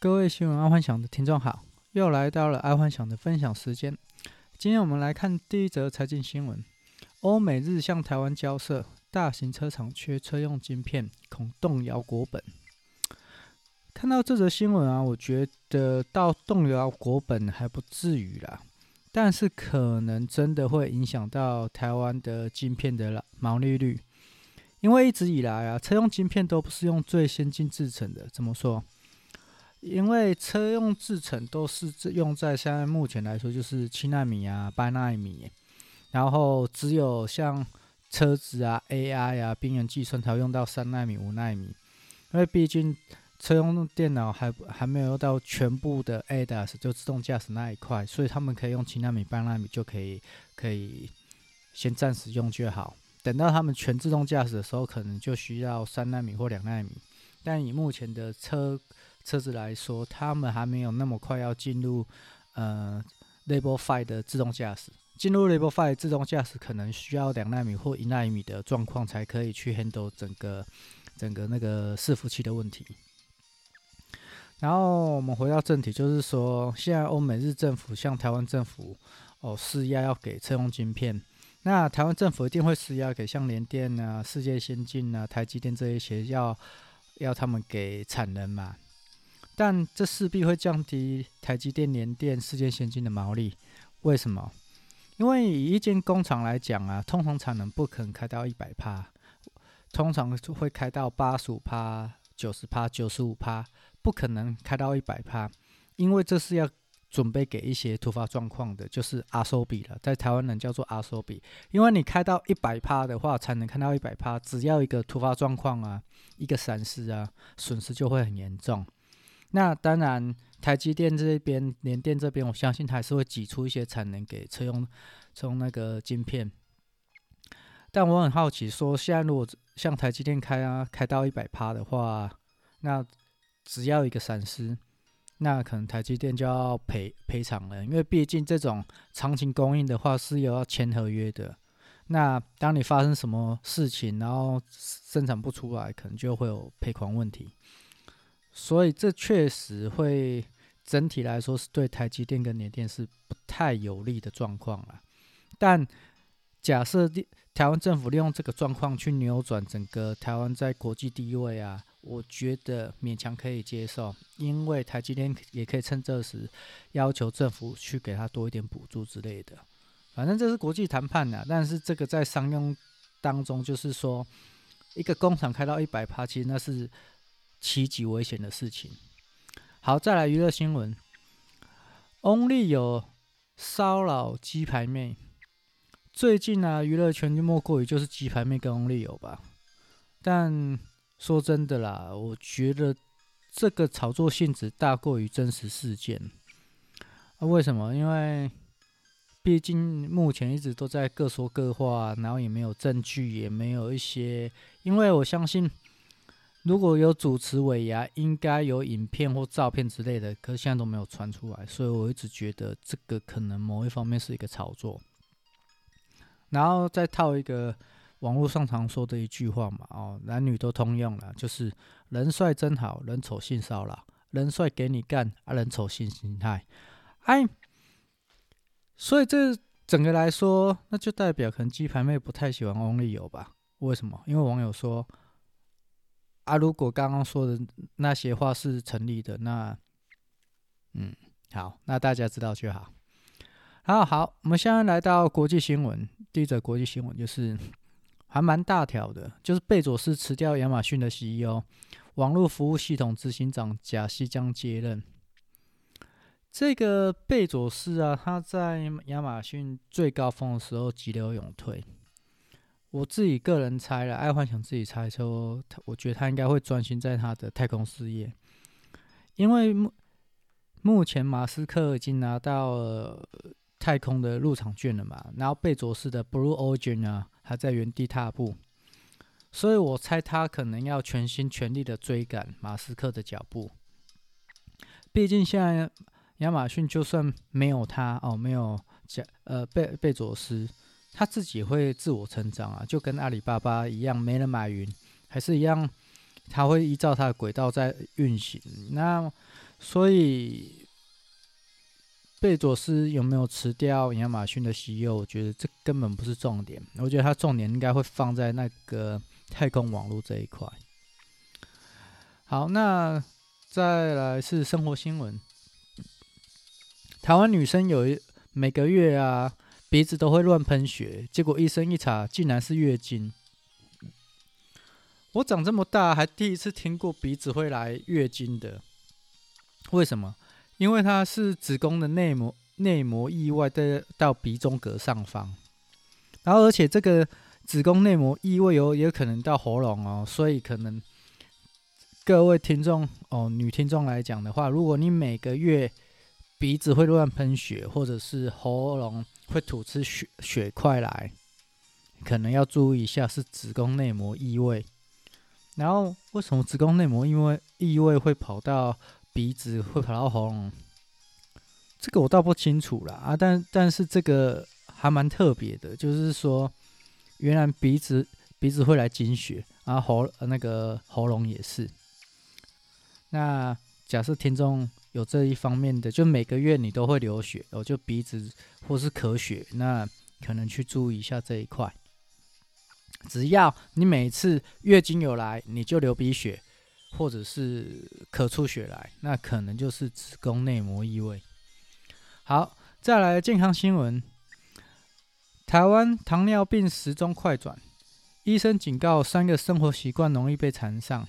各位新闻爱幻想的听众好，又来到了爱幻想的分享时间。今天我们来看第一则财经新闻：欧美日向台湾交涉，大型车厂缺车用晶片，恐动摇国本。看到这则新闻啊，我觉得到动摇国本还不至于啦，但是可能真的会影响到台湾的晶片的毛利率，因为一直以来啊，车用晶片都不是用最先进制成的，怎么说？因为车用制程都是用在现在目前来说就是七纳米啊、八纳米，然后只有像车子啊、AI 啊、边缘计算才会用到三纳米、五纳米。因为毕竟车用电脑还还没有到全部的 ADAS 就自动驾驶那一块，所以他们可以用七纳米、八纳米就可以可以先暂时用就好。等到他们全自动驾驶的时候，可能就需要三纳米或两纳米。但以目前的车车子来说，他们还没有那么快要进入呃 Level Five 的自动驾驶。进入 Level Five 自动驾驶，可能需要两纳米或一纳米的状况，才可以去 handle 整个整个那个伺服器的问题。然后我们回到正题，就是说，现在欧美日政府向台湾政府哦施压，要给车用晶片。那台湾政府一定会施压给像联电啊、世界先进啊、台积电这一些，要要他们给产能嘛。但这势必会降低台积电、联电、世界先进的毛利。为什么？因为以一间工厂来讲啊，通常产能不可能开到一百趴，通常会开到八十五趴、九十趴、九十五趴，不可能开到一百趴，因为这是要准备给一些突发状况的，就是阿收比了，在台湾人叫做阿收比。因为你开到一百趴的话，产能开到一百趴，只要一个突发状况啊，一个闪失啊，损失就会很严重。那当然，台积电这边、联电这边，我相信还是会挤出一些产能给车用，从那个晶片。但我很好奇，说现在如果像台积电开啊，开到一百趴的话，那只要一个闪失，那可能台积电就要赔赔偿了，因为毕竟这种长期供应的话是有要签合约的。那当你发生什么事情，然后生产不出来，可能就会有赔款问题。所以这确实会整体来说是对台积电跟联电是不太有利的状况了。但假设台湾政府利用这个状况去扭转整个台湾在国际地位啊，我觉得勉强可以接受，因为台积电也可以趁这时要求政府去给他多一点补助之类的。反正这是国际谈判呐，但是这个在商用当中就是说，一个工厂开到一百趴，其实那是。极危险的事情。好，再来娱乐新闻。翁立友骚扰鸡排妹。最近啊，娱乐圈就莫过于就是鸡排妹跟翁立友吧。但说真的啦，我觉得这个炒作性质大过于真实事件。啊，为什么？因为毕竟目前一直都在各说各话，然后也没有证据，也没有一些。因为我相信。如果有主持尾牙，应该有影片或照片之类的，可是现在都没有传出来，所以我一直觉得这个可能某一方面是一个炒作。然后再套一个网络上常说的一句话嘛，哦，男女都通用了，就是人帅真好，人丑性骚扰，人帅给你干，啊，人丑性心态，哎，所以这整个来说，那就代表可能鸡排妹不太喜欢翁立友吧？为什么？因为网友说。啊，如果刚刚说的那些话是成立的，那，嗯，好，那大家知道就好。好好，我们现在来到国际新闻，第一则国际新闻就是还蛮大条的，就是贝佐斯辞掉亚马逊的 CEO，网络服务系统执行长贾西将接任。这个贝佐斯啊，他在亚马逊最高峰的时候急流勇退。我自己个人猜了，爱幻想自己猜说，他我觉得他应该会专心在他的太空事业，因为目目前马斯克已经拿到了太空的入场券了嘛，然后贝佐斯的 Blue Origin 啊还在原地踏步，所以我猜他可能要全心全力的追赶马斯克的脚步。毕竟现在亚马逊就算没有他哦，没有贾呃贝贝佐斯。他自己会自我成长啊，就跟阿里巴巴一样，没人买云，还是一样，他会依照他的轨道在运行。那所以贝佐斯有没有辞掉亚马逊的 CEO？我觉得这根本不是重点。我觉得他重点应该会放在那个太空网络这一块。好，那再来是生活新闻。台湾女生有一每个月啊鼻子都会乱喷血，结果医生一查，竟然是月经。我长这么大还第一次听过鼻子会来月经的，为什么？因为它是子宫的内膜内膜意外的到鼻中隔上方，然后而且这个子宫内膜异位有也可能到喉咙哦，所以可能各位听众哦，女听众来讲的话，如果你每个月鼻子会乱喷血，或者是喉咙会吐出血血块来，可能要注意一下是子宫内膜异位。然后为什么子宫内膜因为异位会跑到鼻子，会跑到喉咙？这个我倒不清楚了啊，但但是这个还蛮特别的，就是说原来鼻子鼻子会来经血，然后喉那个喉咙也是。那假设听众。有这一方面的，就每个月你都会流血，哦，就鼻子或是咳血，那可能去注意一下这一块。只要你每次月经有来，你就流鼻血，或者是咳出血来，那可能就是子宫内膜异位。好，再来健康新闻：台湾糖尿病时钟快转，医生警告三个生活习惯容易被缠上。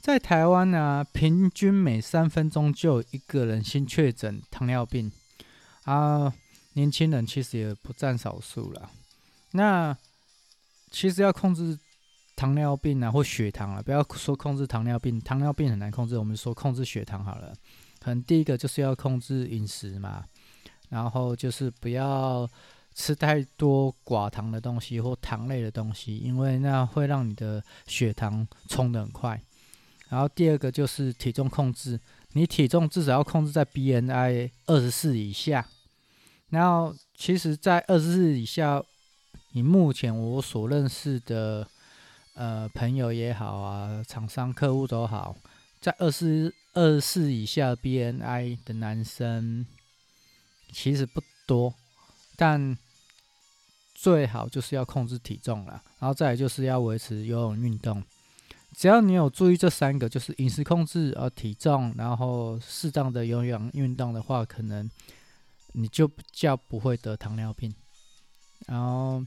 在台湾呢、平均每三分钟就有一个人新确诊糖尿病啊，年轻人其实也不占少数了。那其实要控制糖尿病啊，或血糖啊，不要说控制糖尿病，糖尿病很难控制。我们说控制血糖好了，可能第一个就是要控制饮食嘛，然后就是不要吃太多寡糖的东西或糖类的东西，因为那会让你的血糖冲得很快。然后第二个就是体重控制，你体重至少要控制在 BNI 二十四以下。然后其实，在二十四以下，你目前我所认识的呃朋友也好啊，厂商客户都好，在二十二十四以下 BNI 的男生其实不多，但最好就是要控制体重了，然后再来就是要维持游泳运动。只要你有注意这三个，就是饮食控制、呃体重，然后适当的有氧运动的话，可能你就比较不会得糖尿病。然后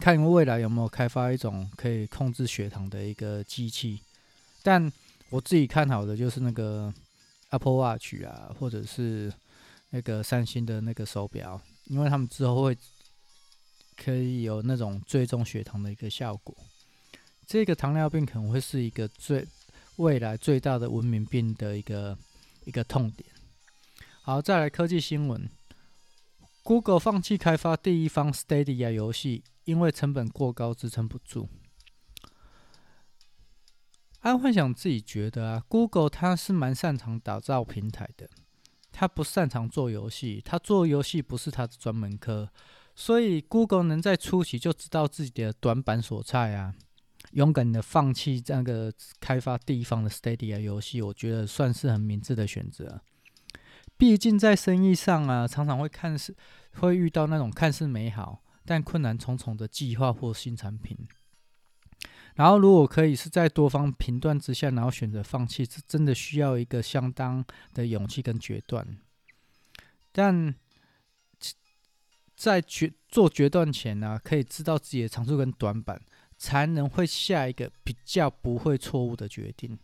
看未来有没有开发一种可以控制血糖的一个机器。但我自己看好的就是那个 Apple Watch 啊，或者是那个三星的那个手表，因为他们之后会可以有那种追踪血糖的一个效果。这个糖尿病可能会是一个最未来最大的文明病的一个一个痛点。好，再来科技新闻：Google 放弃开发第一方 Stadia 游戏，因为成本过高，支撑不住。安幻想自己觉得啊，Google 它是蛮擅长打造平台的，它不擅长做游戏，它做游戏不是它的专门科，所以 Google 能在初期就知道自己的短板所在啊。勇敢的放弃这个开发地方的 Stadia 游戏，我觉得算是很明智的选择。毕竟在生意上啊，常常会看似会遇到那种看似美好但困难重重的计划或新产品。然后，如果可以是在多方评断之下，然后选择放弃，这真的需要一个相当的勇气跟决断。但在决做决断前呢、可以知道自己的长处跟短板。才能会下一个比较不会错误的决定。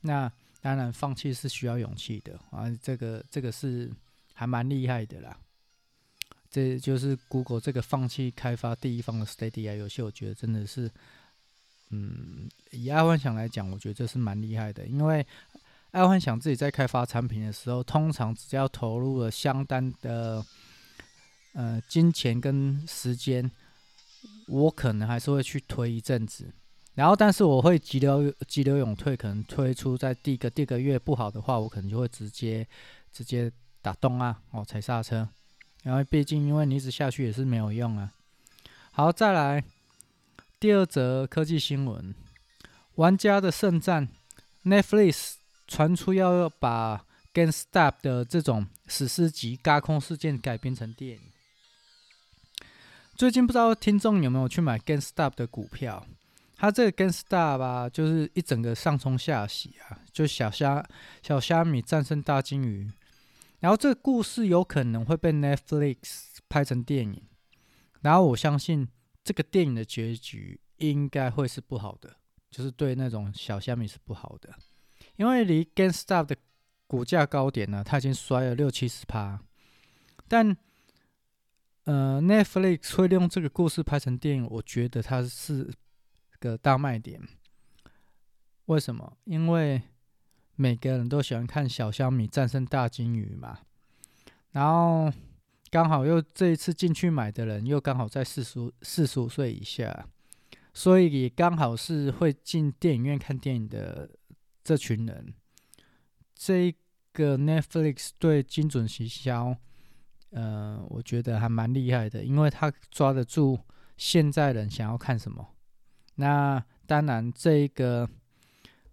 那当然，放弃是需要勇气的啊，这个这个是还蛮厉害的啦。这就是 Google 这个放弃开发第一方的 Stadia 游戏，我觉得真的是，嗯，以爱幻想来讲，我觉得这是蛮厉害的。因为爱幻想自己在开发产品的时候，通常只要投入了相当的呃金钱跟时间。我可能还是会去推一阵子，然后但是我会急流急流勇退，可能推出在第一个第一个月不好的话，我可能就会直接直接打动啊，哦踩刹车，然后毕竟因为你一直下去也是没有用啊。好，再来第二则科技新闻：玩家的圣战，Netflix 传出要把 GameStop 的这种史诗级轧空事件改编成电影。最近不知道听众有没有去买 GameStop 的股票？它这个 GameStop 吧，就是一整个上冲下洗啊，就小虾小虾米战胜大鲸鱼。然后这个故事有可能会被 Netflix 拍成电影，然后我相信这个电影的结局应该会是不好的，就是对那种小虾米是不好的，因为离 GameStop 的股价高点呢，它已经摔了六七十趴，但。呃，Netflix 会利用这个故事拍成电影，我觉得它是个大卖点。为什么？因为每个人都喜欢看小虾米战胜大鲸鱼嘛。然后刚好又这一次进去买的人又刚好在四十四十五岁以下，所以也刚好是会进电影院看电影的这群人。这个 Netflix 对精准行销。呃，我觉得还蛮厉害的，因为他抓得住现在人想要看什么。那当然，这个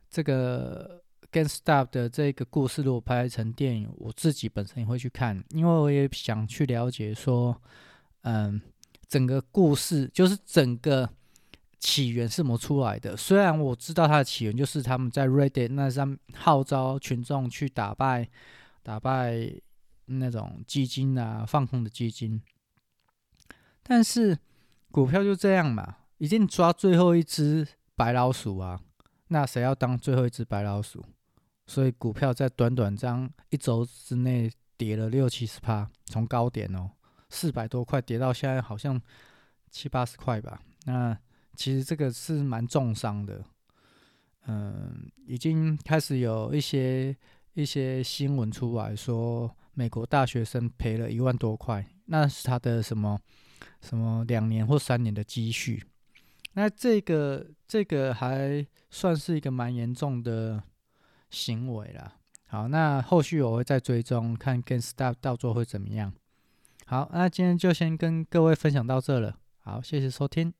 这个 GameStop 的这个故事如果拍成电影，我自己本身也会去看，因为我也想去了解说，嗯，整个故事就是整个起源是怎么出来的。虽然我知道它的起源就是他们在 Reddit 那上号召群众去打败打败。那种基金啊，放空的基金，但是股票就这样嘛，已经抓最后一只白老鼠啊，那谁要当最后一只白老鼠？所以股票在短短这样一周之内跌了六七十趴，从高点哦四百多块跌到现在好像七八十块吧。那其实这个是蛮重伤的，嗯，已经开始有一些一些新闻出来说。美国大学生赔了一万多块，那是他的什么什么两年或三年的积蓄？那这个这个还算是一个蛮严重的行为了。好，那后续我会再追踪看 GameStop 到最后会怎么样。好，那今天就先跟各位分享到这了。好，谢谢收听。